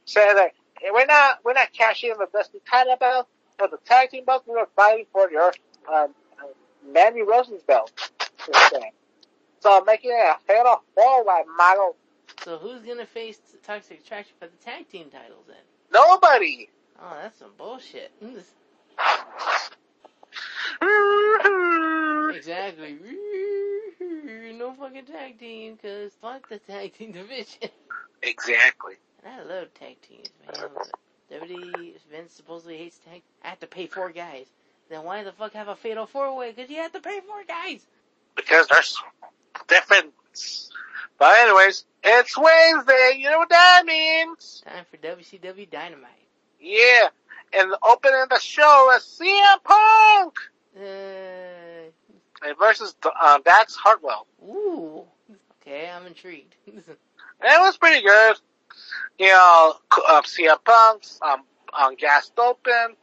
said that "Hey, we're not, we're not cashing in the Dusty title belt, but the tag team belt, we're fighting for your, um, uh, Mandy Rose's belt. instead." So making it a fatal four way Michael. So who's gonna face Toxic Attraction for the tag team titles then? Nobody! Oh, that's some bullshit. Exactly. no fucking tag team, cause fuck the tag team division. Exactly. And I love tag teams, man. WWE, Vince supposedly hates tag. I have to pay four guys. Then why the fuck have a fatal four way? Cause you have to pay four guys. Because there's difference. But anyways, it's Wednesday. You know what that means? Time for WCW Dynamite. Yeah. And opening the show is CM Punk Uh, versus uh, Dax Harwood. ooh. Okay, I'm intrigued. It was pretty good. You know, uh, CM Punk's um, um, gassed open.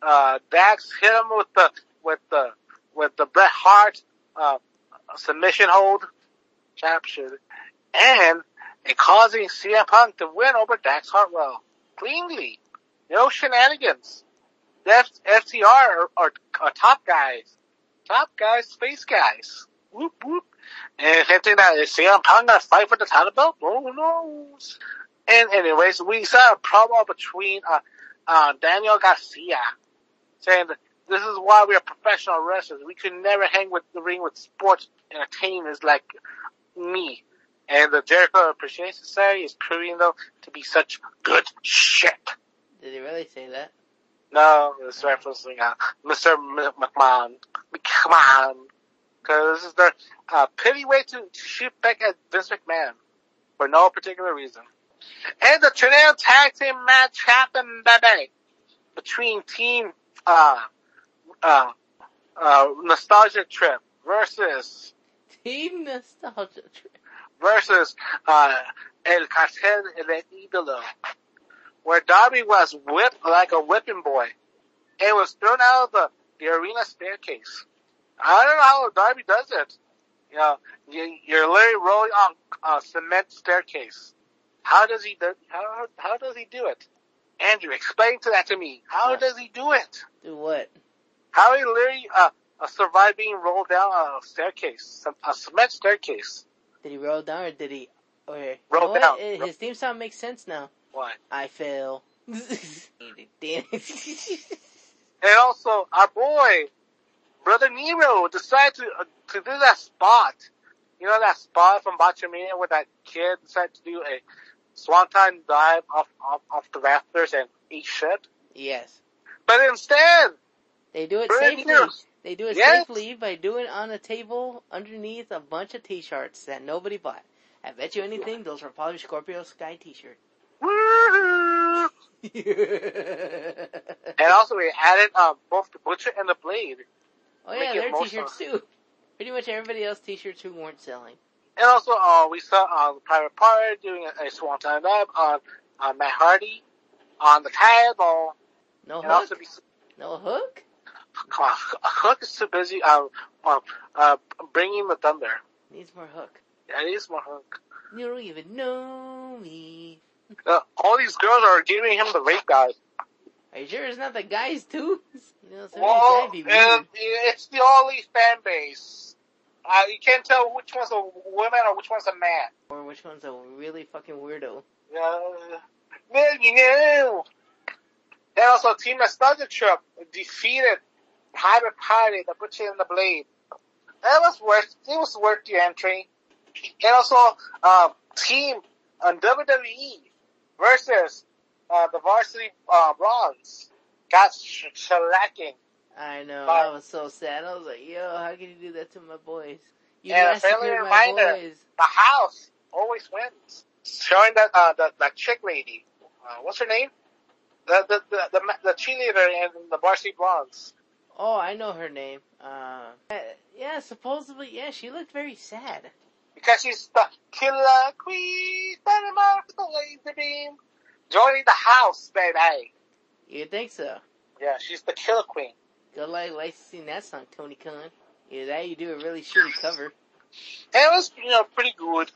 Uh, Dax hit him with the with the with the Bret Hart uh, submission hold, captured, and it causing CM Punk to win over Dax Harwood cleanly. No shenanigans. The F- FTR are, are, are top guys, top guys, space guys. Whoop whoop. And hinting that is CM Punk gonna fight for the title belt? Who knows? And anyways, we saw a promo between uh, uh, Daniel Garcia saying that this is why we are professional wrestlers. We could never hang with the ring with sports entertainers like me. And the Jericho Appreciation Society is proving them to be such good shit. Did he really say that? No, it's referencing uh, Mr. McMahon. McMahon. Cause this is their uh, pity way to shoot back at Vince McMahon. For no particular reason. And the Tornado Tag Team match happened baby. Between Team, uh, uh, uh, Nostalgia Trip versus, Team Nostalgia Trip. versus, uh, El Cartel El Idolo. Where Darby was whipped like a whipping boy. And was thrown out of the, the arena staircase. I don't know how Darby does it. You know, you, you're literally rolling on a cement staircase. How does he do, how, how does he do it? Andrew, explain to that to me. How What? does he do it? Do what? How he literally, uh, uh, survived being rolled down a staircase, a cement staircase. Did he roll down or did he? Or you Roll know down. His theme song makes sense now. Why? I fail. Damn. And also, our boy, Brother Nero, decided to, uh, to do that spot. You know that spot from Botchamania where that kid decided to do a swanton dive off, off, off the rafters and eat shit? yes. But instead, They do it Brother safely. Nero, They do it Yes. safely by doing it on a table underneath a bunch of t-shirts that nobody bought. I bet you anything, those were probably Scorpio Sky t-shirts. Woohoo! And also we added, um, both the Butcher and the Blade. oh yeah, their t-shirts too. Pretty much everybody else t-shirts who weren't selling. And also, uh, we saw, um, Private Party doing a, a swanton dive on, on Matt Hardy on the table. No And also hook? we, No hook? Come on, Hook is too busy um, um, uh, bringing the thunder. Needs more hook. Yeah, it is more Hook. You don't even know me. Uh, all these girls are giving him the rape guys. Are you sure it's not the guys too? You know, Well, of these guys be and it's the only fan base. Uh, you can't tell which one's a woman or which one's a man. Or which one's a really fucking weirdo. Uh, then you know. And also, Team Nostalgia Trip defeated Private Party, the Butcher and the Blade. That was worth, it was worth the entry. And also, uh, Team on WWE versus, uh, the Varsity, uh, Blonds got sh- shellacking. I know, Bye. I was so sad. I was like, yo, how can you do that to my boys? You And a friendly reminder. boys. The house always wins. Showing that, uh, the, that chick lady, uh, what's her name? The, the, the, the, the cheerleader in the Varsity Blonds. Oh, I know her name. Uh, yeah, supposedly, yeah, she looked very sad. Because she's the killer queen, standing up the laser beam. Joining the house, baby. You think so? Yeah, she's the killer queen. Good luck licensing that song, Tony Khan. Yeah, that you do a really shitty cover. And it was, you know, pretty good.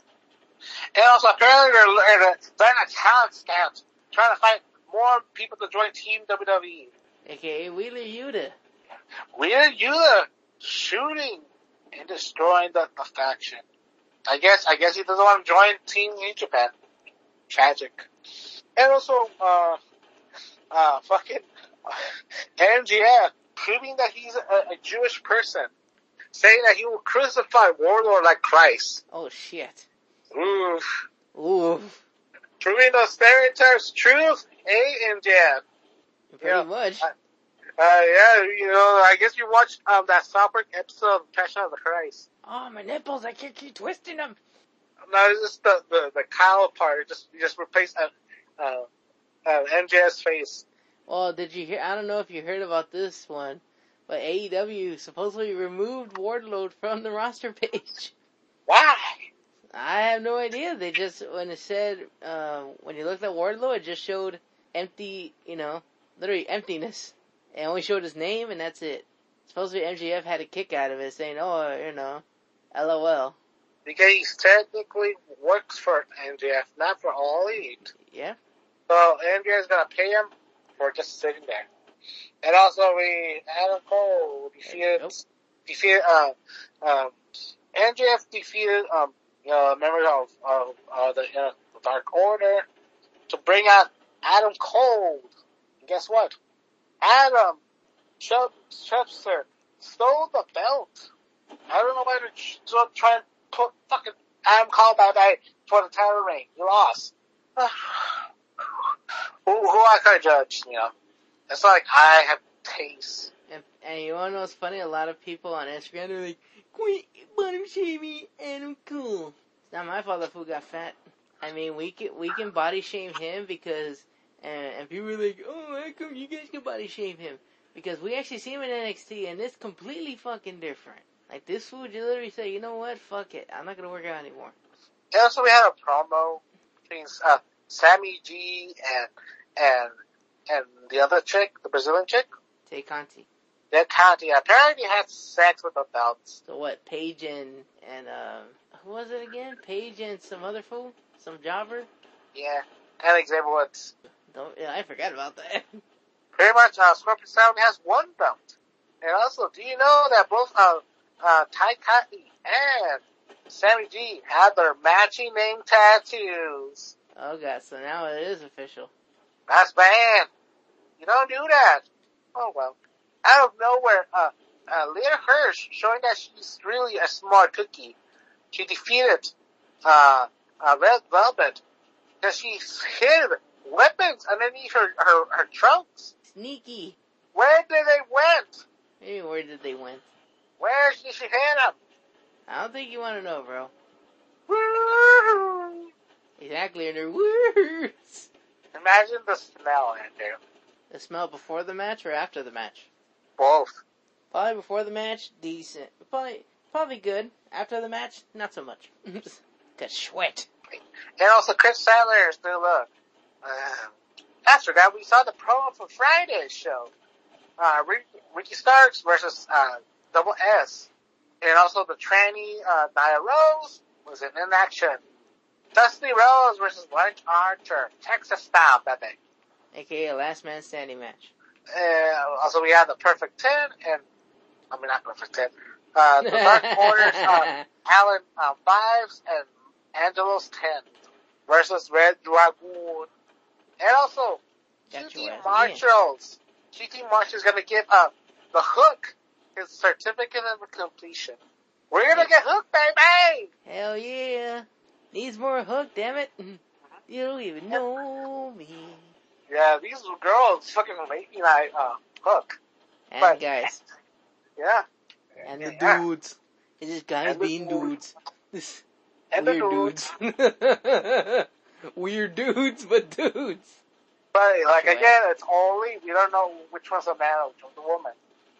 And also, apparently they're, they're, they're in a talent scout, trying to find more people to join Team WWE. AKA Wheeler Yuta. We're Yuta shooting and destroying the, the faction. I guess, I guess he doesn't want to join Team New Japan. Tragic. And also, uh, uh, fucking, MJF proving that he's a, a Jewish person. saying that he will crucify Wardlow like Christ. Oh shit. Oof. Ooh. Proving those stereotypes truth, A and Jan. Pretty Yeah. much. Uh, yeah, you know, I guess you watched um that South Park episode of Passion of the Christ. Oh, my nipples! I can't keep twisting them. No, it's just the the, the Kyle part. Just just replace uh, uh, uh, MJ's face. Well, did you hear? I don't know if you heard about this one, but AEW supposedly removed Wardlow from the roster page. Why? I have no idea. They just when it said uh, when you looked at Wardlow, it just showed empty, you know, literally emptiness. It only showed his name, and that's it. Supposedly MJF had a kick out of it, saying, "Oh, you know, LOL." Because he technically works for MJF, not for All Elite. Yeah. So MJF's gonna pay him for just sitting there. And also we Adam Cole defeated Nope. defeated uh um MJF defeated um you know members of of uh, the uh, the Dark Order to bring out Adam Cole. And guess what? Adam Chubster stole the belt. I don't know why they're still trying to put fucking Adam Cole back there for the title reign. You lost. who, who I could judge, you know? It's like I have taste. And, and you wanna know what's funny? A lot of people on Instagram are like, "Quit bottom shaming Adam Cole." It's not my fault that fool got fat. I mean, we can we can body shame him because, and, and people were like, "Oh, how come you guys can body shame him?" Because we actually see him in NXT, and it's completely fucking different. Like this fool, you literally say, "You know what? Fuck it, I'm not gonna work out anymore." And also we had a promo between uh, Sammy G and and and the other chick, the Brazilian chick, Tay Conti. that Conti apparently had sex with the belts. So what? Paige and and um, who was it again? Paige and some other fool, some jobber. Yeah. And Xavier Woods. Don't. Yeah, I forgot about that. Pretty much uh, Scorpio Sky has one belt. And also, do you know that both uh, uh, Tay Conti and Sammy G have their matching name tattoos? Oh god, so now it is official. That's bad. You don't do that. Oh well. Out of nowhere, uh, uh, Leyla Hirsch showing that she's really a smart cookie. She defeated, uh, uh, Red Velvet because she hid weapons underneath her, her, her trunks. Sneaky. Where did they went? Maybe where did they went? Where did she hid them? I don't think you want to know, bro. Woo! Exactly, in their words. Imagine the smell in there. The smell before the match or after the match? Both. Probably before the match, decent. Probably, probably good. After the match, not so much. Got sweat. And also Kris Statlander's new look. Uh, after that, we saw the promo for Friday's show. Uh, Ricky, Ricky Starks versus, uh, Double S. And also the tranny, uh, Nyla Rose was in, in action. Dusty Rose versus Lance Archer. Texas style, baby. AKA last man standing match. And also we had the Perfect Ten and, I mean not Perfect Ten, uh, the Dark Order's, uh, Alan, uh, Fives and Angelo's Ten versus Red Dragoon. And also, Got GT your ass again. Marshalls. QT Marshall's gonna give up the hook his certificate of completion. We're gonna get hooked, baby! Hell yeah. Needs more hook, damn it. You don't even know me. Yeah, these girls fucking make me like, uh, hook. And But- guys. Yeah. And the Yeah. dudes. It's just guys And being dudes. dudes. And the dudes. dudes. Weird dudes, but dudes. But like Right. again, it's only we don't know which one's a man and which one's a woman.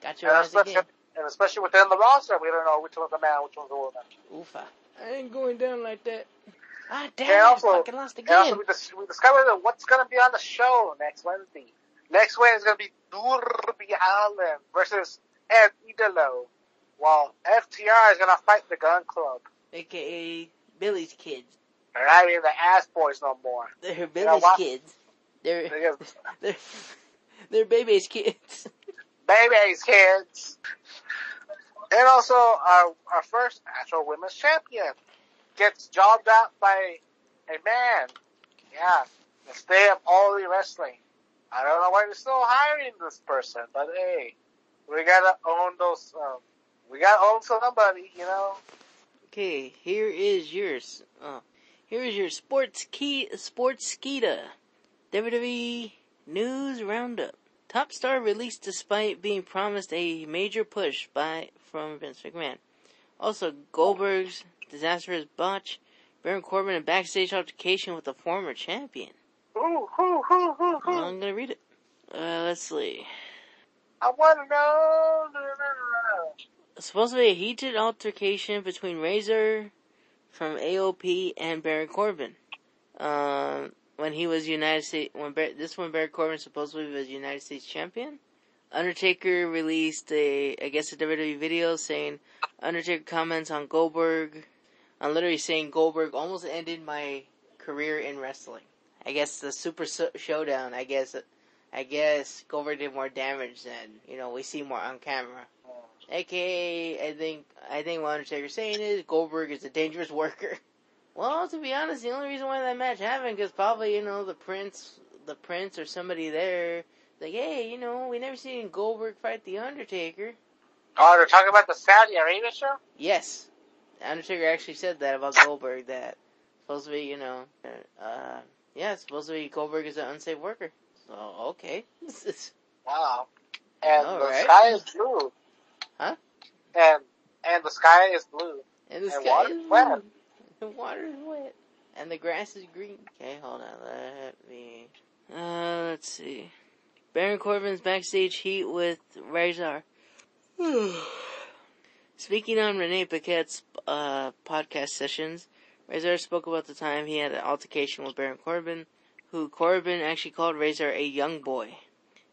Got your And especially, again. and especially within the roster, we don't know which one's a man and which one's a woman. Oofa. I ain't going down like that. Ah, damn, And I also- fucking lost And also again. we, dis- we discovered that what's gonna be on the show next Wednesday. Next Wednesday is gonna be Darby Allin versus Ed Idolo. While FTR is gonna fight the Gun Club. AKA Billy's kids. They're not even the ass boys no more. They're what? kids. They're, They just they're, they're baby's kids. babies, kids. And also, our, our first actual women's champion gets jobbed out by a man. Yeah, instead of all the wrestling. I don't know why they're still hiring this person, but hey, we gotta own those um, We gotta own somebody, you know. Okay, here is yours. Oh, here is your sports key sports skita. WWE news roundup. Top star released despite being promised a major push by from Vince McMahon. Also, Goldberg's disastrous botch. Baron Corbin a backstage altercation with the former champion. Ooh, ooh, ooh, ooh, ooh. I'm gonna read it. Uh, let's see. I want to know. supposed to be a heated altercation between Rezar from AOP and Baron Corbin. Um, when he was United States, when Bar- this one Baron Corbin supposedly was United States champion. Undertaker released a, I guess a WWE video saying Undertaker comments on Goldberg. I'm literally saying Goldberg almost ended my career in wrestling. I guess the Super Showdown. I guess, I guess Goldberg did more damage than you know we see more on camera. AKA, I think, I think what Undertaker's saying is Goldberg is a dangerous worker. Well, to be honest, the only reason why that match happened is probably, you know, the Prince, the Prince or somebody there, like, hey, you know, we never seen Goldberg fight the Undertaker. Oh, they're talking about the Saudi Arabia show? Yes, Undertaker actually said that about Goldberg. That supposed to be, you know, uh, yeah, supposed to be Goldberg is an unsafe worker. So okay, Wow. And All the right. sky is blue. Huh? And and the sky is blue. and the And sky water is wet. The water is wet. And the grass is green. Okay, hold on. Let me. Uh, let's see. Baron Corbin's backstage heat with Rezar. Speaking on Renee Paquette's uh, podcast sessions, Rezar spoke about the time he had an altercation with Baron Corbin, who Corbin actually called Rezar a young boy,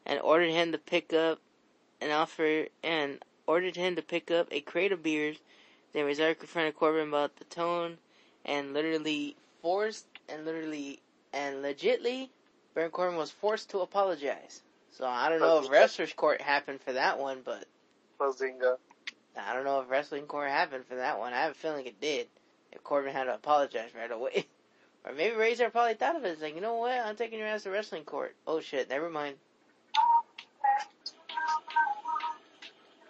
and ordered him to pick up an offer and ordered him to pick up a crate of beers. Then Rezar confronted Corbin about the tone and literally forced and literally and legitly Baron Corbin was forced to apologize. So I don't know if wrestler's court happened for that one, but Bazinga. I don't know if wrestling court happened for that one. I have a feeling it did. If Corbin had to apologize right away. or maybe Rezar probably thought of it. It's like, you know what? I'm taking your ass to wrestling court. Oh shit, never mind.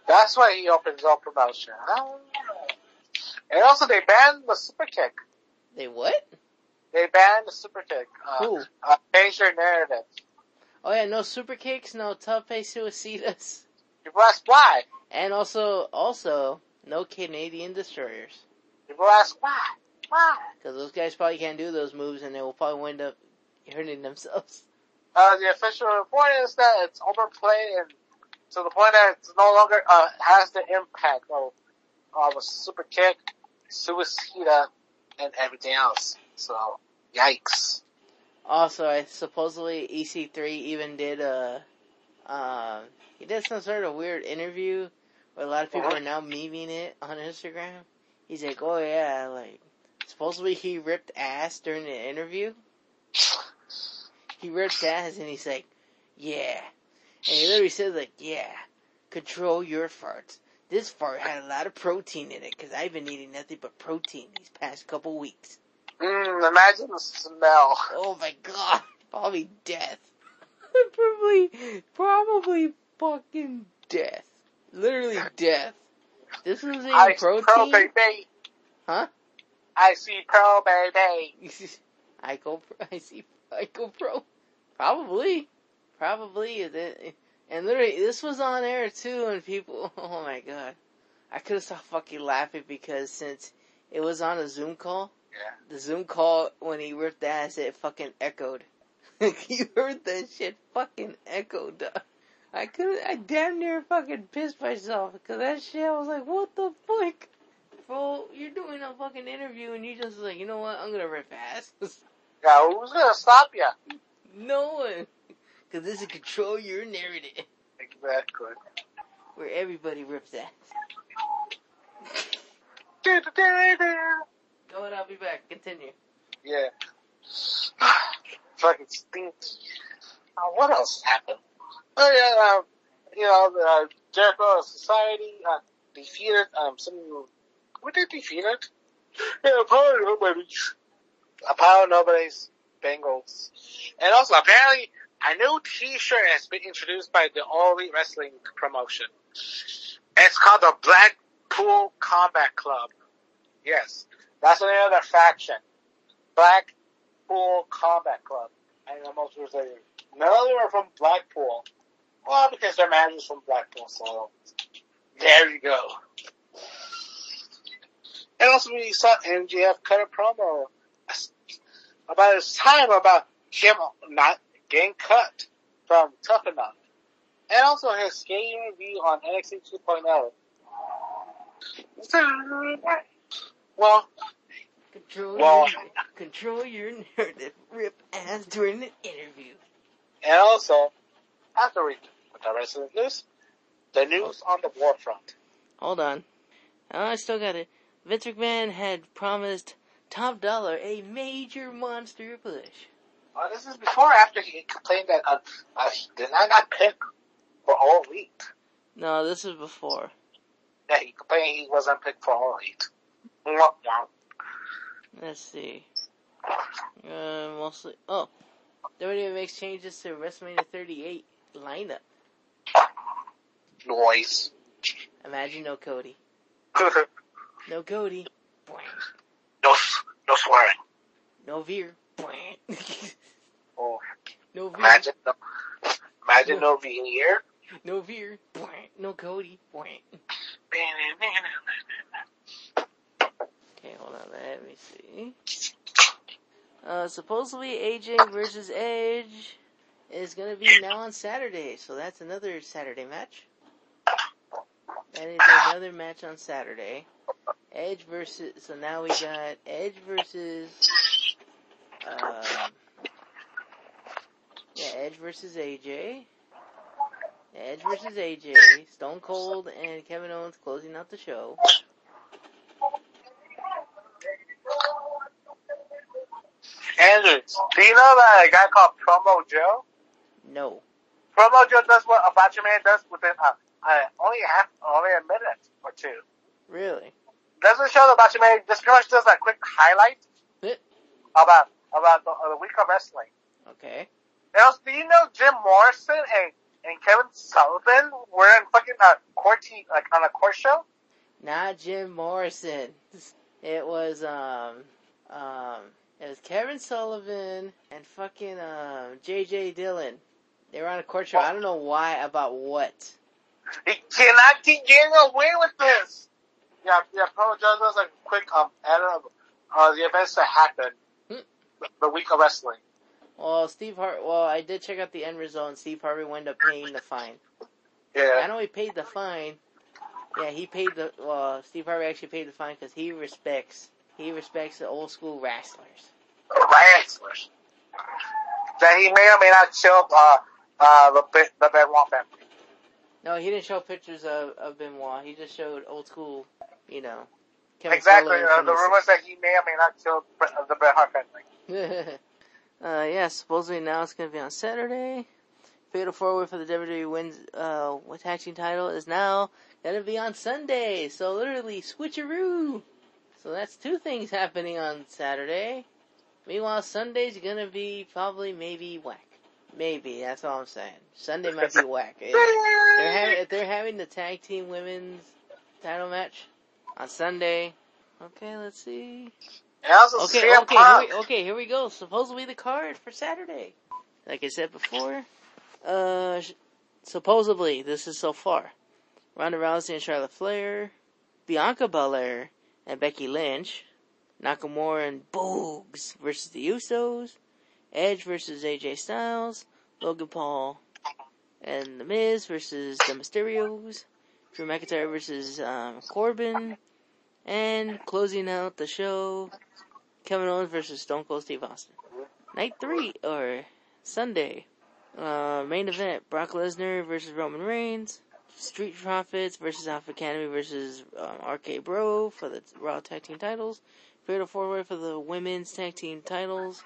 That's why he opens up promotion. And also they banned the super kick. They what? They banned the super kick. Uh, Who? uh, change their narrative. Oh yeah, no super kicks, no tope suicidas. People ask why. And also, also, no Canadian destroyers. People ask why. Why? Because those guys probably can't do those moves and they will probably wind up hurting themselves. Uh, the official report is that it's overplayed and to the point that it's no longer uh, has the impact of of a super kick, suicida, and everything else. So, yikes. Also, I supposedly EC3 even did a, um, he did some sort of weird interview where a lot of people Uh-huh. are now memeing it on Instagram. He's like, oh yeah, like, supposedly he ripped ass during the interview. He ripped ass and he's like, yeah. And he literally says like, yeah, control your farts. This fart had a lot of protein in it because I've been eating nothing but protein these past couple weeks. Mm, imagine the smell. Oh my god. Probably death. probably, probably fucking death. Literally death. This was I in see pearl baby. Huh? I see pro baby. I go, I see, I go pro. Probably. Probably. And literally, this was on air too, and people, oh my god. I could have stopped fucking laughing because since it was on a Zoom call, Yeah. the Zoom call when he ripped ass, it fucking echoed. you heard that shit fucking echoed. dog. I could I damn near fucking pissed myself because that shit. I was like, what the fuck, bro? You're doing a fucking interview and you just like, you know what? I'm gonna rip ass. Yeah, who's gonna stop you? no one, because this is control your narrative Exactly. where everybody rips ass. Go and I'll be back. Continue. Yeah. Fucking stinky. Uh, what else happened? Oh yeah, um, you know, uh, Jericho Society uh, defeated um some. What they defeated? Yeah, Power Nobody's. A Power Nobody's Bengals, and also apparently a new T-shirt has been introduced by the All Elite Wrestling promotion. It's called the Blackpool Combat Club. Yes, that's the name of their faction. Blackpool Combat Club. And the most of them are from Blackpool. Well, because their manager's from Blackpool, so there you go. And also we saw MJF cut a promo about his time about him not getting cut from Tough Enough. And also his skating review on NXT 2.0. Well, Control Well- your control your narrative, rip ass during an interview. and also, after we with the rest of the news, the news on the war front. Hold on. Oh, I still got it. Vince McMahon had promised Top Dolla a major monster push. Uh, this is before or after he complained that uh, uh, he did not got picked for All Elite. No, this is before. Yeah, he complained he wasn't picked for All Elite. Mwah. Let's see. Uh, mostly. Oh, WWE makes changes to WrestleMania 38 lineup. Noise. Imagine no Cody. no, No Cody. s- no swearing. No Veer. Oh, No Veer. imagine no, imagine no veneer. No Veer. No Cody. Okay, hold on. Let me see. Uh, supposedly AJ versus Edge is gonna be now on Saturday, so that's another Saturday match. That is another match on Saturday. Edge versus, so now we got Edge versus, um, yeah, Edge versus AJ. Edge versus AJ, Stone Cold and Kevin Owens closing out the show. Andrew, do you know that a guy called Promo Joe? No. Promo Joe does what Apache Man does within uh, uh, only half, only a minute or two. Really? Doesn't show the Apache Man, just pretty much does a quick highlight about about the, uh, the week of wrestling. Okay. And also, do you know Jim Morrison and, and Kevin Sullivan were in fucking uh, court t- like on a court show? Not Jim Morrison. It was um um it was Kevin Sullivan and fucking um JJ Dillon. They were on a court show. I don't know why about what. He cannot keep getting away with this. Yeah, yeah. Promo Joe does a quick um edit of uh, the events that happened Hmm. the, the week of wrestling. Well, Steve Hart. Well, I did check out the end result, and Steve Harvey wound up paying the fine. Yeah. I know he paid the fine. Yeah, he paid the. Well, Steve Harvey actually paid the fine because he respects. He respects the old school wrestlers. Wrestlers. That he may or may not kill uh uh the the Benoit family. No, he didn't show pictures of, of Benoit. He just showed old school, you know. Kevin exactly. Uh, the rumors that he may or may not kill Bre- the Hart family. uh, yeah, supposedly now it's gonna be on Saturday. Fatal Four Way for the WWE wins uh tag team title is now gonna be on Sunday. So literally switcheroo. So that's two things happening on Saturday. Meanwhile, Sunday's gonna be probably maybe whack. Maybe that's all I'm saying. Sunday might be whack. If they're having if they're having the tag team women's title match on Sunday. Okay, let's see. Okay, CM okay, here we, okay, here we go. Supposedly the card for Saturday. Like I said before, uh, sh- supposedly this is so far. Ronda Rousey and Charlotte Flair, Bianca Belair and Becky Lynch, Nakamura and Boogs versus the Usos, Edge versus AJ Styles, Logan Paul and The Miz versus the Mysterios, Drew McIntyre versus um, Corbin, and closing out the show, Kevin Owens versus Stone Cold Steve Austin. Night three or Sunday. Uh, main event: Brock Lesnar versus Roman Reigns. Street Profits versus Alpha Academy versus um, RK Bro for the Raw Tag Team titles. Fatal Four Way for the Women's Tag Team titles.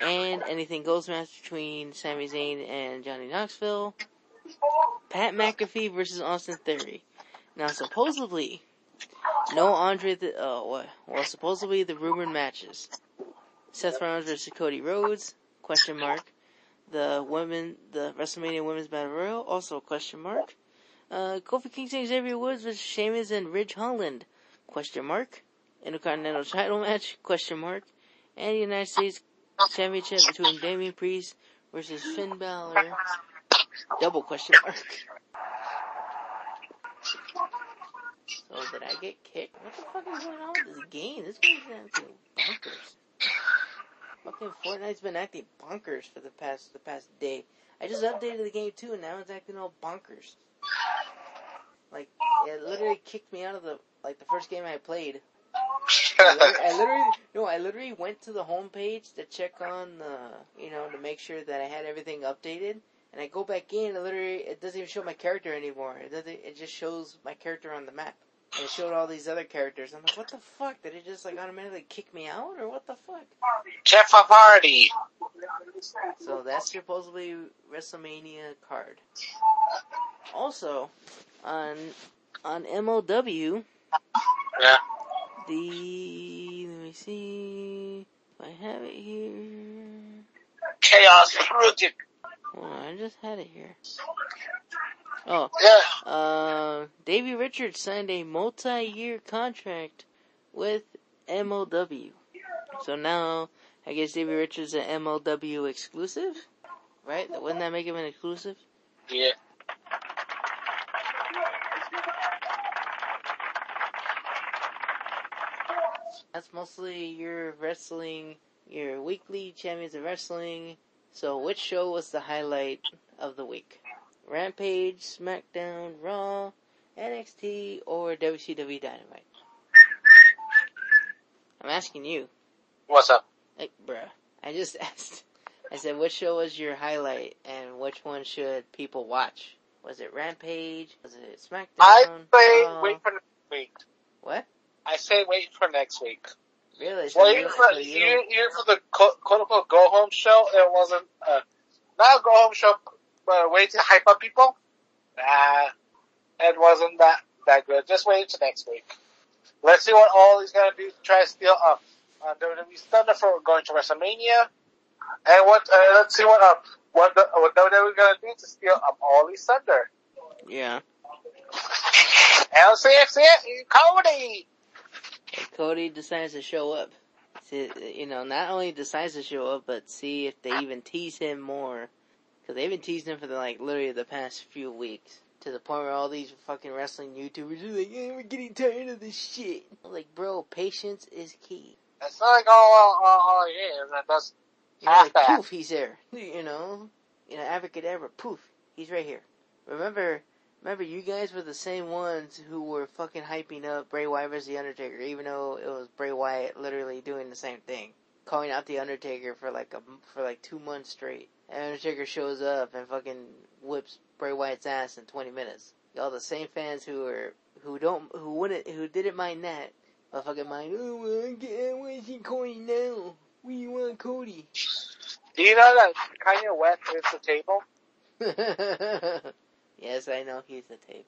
And anything goes match between Sami Zayn and Johnny Knoxville. Pat McAfee versus Austin Theory. Now, supposedly, no Andre the, uh, what? Well, supposedly the rumored matches. Seth Rollins versus Cody Rhodes, question mark. The women, the WrestleMania Women's Battle Royal, also question mark. Uh, Kofi Kingston, Xavier Woods versus Sheamus and Ridge Holland? Question mark. Intercontinental title match? Question mark. And the United States Championship between Damian Priest versus Finn Balor? Double question mark. So did I get kicked? What the fuck is going on with this game? This game game's acting bonkers. Fucking Fortnite's been acting bonkers for the past the past day. I just updated the game too, and now it's acting all bonkers. Like it literally kicked me out of the like the first game I played. I literally, I literally no, I literally went to the homepage to check on the you know to make sure that I had everything updated, and I go back in, and literally it doesn't even show my character anymore. It doesn't. It just shows my character on the map. And it showed all these other characters. I'm like, what the fuck? Did it just like automatically kick me out, or what the fuck? Jeff Hardy. So that's supposedly WrestleMania card. Also, on on MLW, Yeah. the let me see if I have it here. Chaos Project. I just had it here. Oh, Yeah. uh, Davey Richards signed a multi-year contract with MLW. So now, I guess Davey Richards is an MLW exclusive, right? Wouldn't that make him an exclusive? Yeah. That's mostly your wrestling, your weekly champions of wrestling. So which show was the highlight of the week? Rampage, SmackDown, Raw, NXT, or WCW Dynamite? I'm asking you. What's up? Like, bruh. I just asked. I said, which show was your highlight and which one should people watch? Was it Rampage? Was it SmackDown? I say Raw? wait for next week. What? I say wait for next week. Really? So Well, you, even so for, you even, even for the quote quote unquote go home show, it wasn't uh, not a go home show, but a way to hype up people. Nah, it wasn't that that good. Just wait until next week. Let's see what all gonna do to try to steal up uh, WWE's thunder for going to WrestleMania, and what uh, let's see what up what the, what WWE gonna do to steal up all these thunder. yeah. LCX Cody. Cody decides to show up, see, you know, not only decides to show up, but see if they even tease him more. Cause they've been teasing him for the, like literally the past few weeks. To the point where all these fucking wrestling YouTubers are like, yeah, we're getting tired of this shit. I'm like, bro, patience is key. It's not like all all, all he is. That does You know, like, poof, he's there. You know, you know, abracadabra, poof, he's right here. Remember, remember, you guys were the same ones who were fucking hyping up Bray Wyatt versus The Undertaker, even though it was Bray Wyatt literally doing the same thing, calling out The Undertaker for like a for like two months straight. And Undertaker shows up and fucking whips Bray Wyatt's ass in 20 minutes. Y'all the same fans who are who don't who wouldn't who didn't mind that, but fucking mind. Oh, well, I get why is he Cody now? We want Cody. Do you know that Kanye West is the table? yes, I know he's the tape.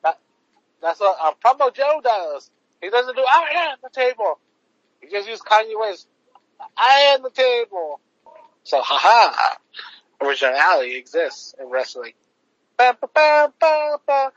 That's what uh, Promo Joe does. He doesn't do I am the table. He just uses Kanye West. I am the table. So haha, originality exists in wrestling. Ba, ba, ba.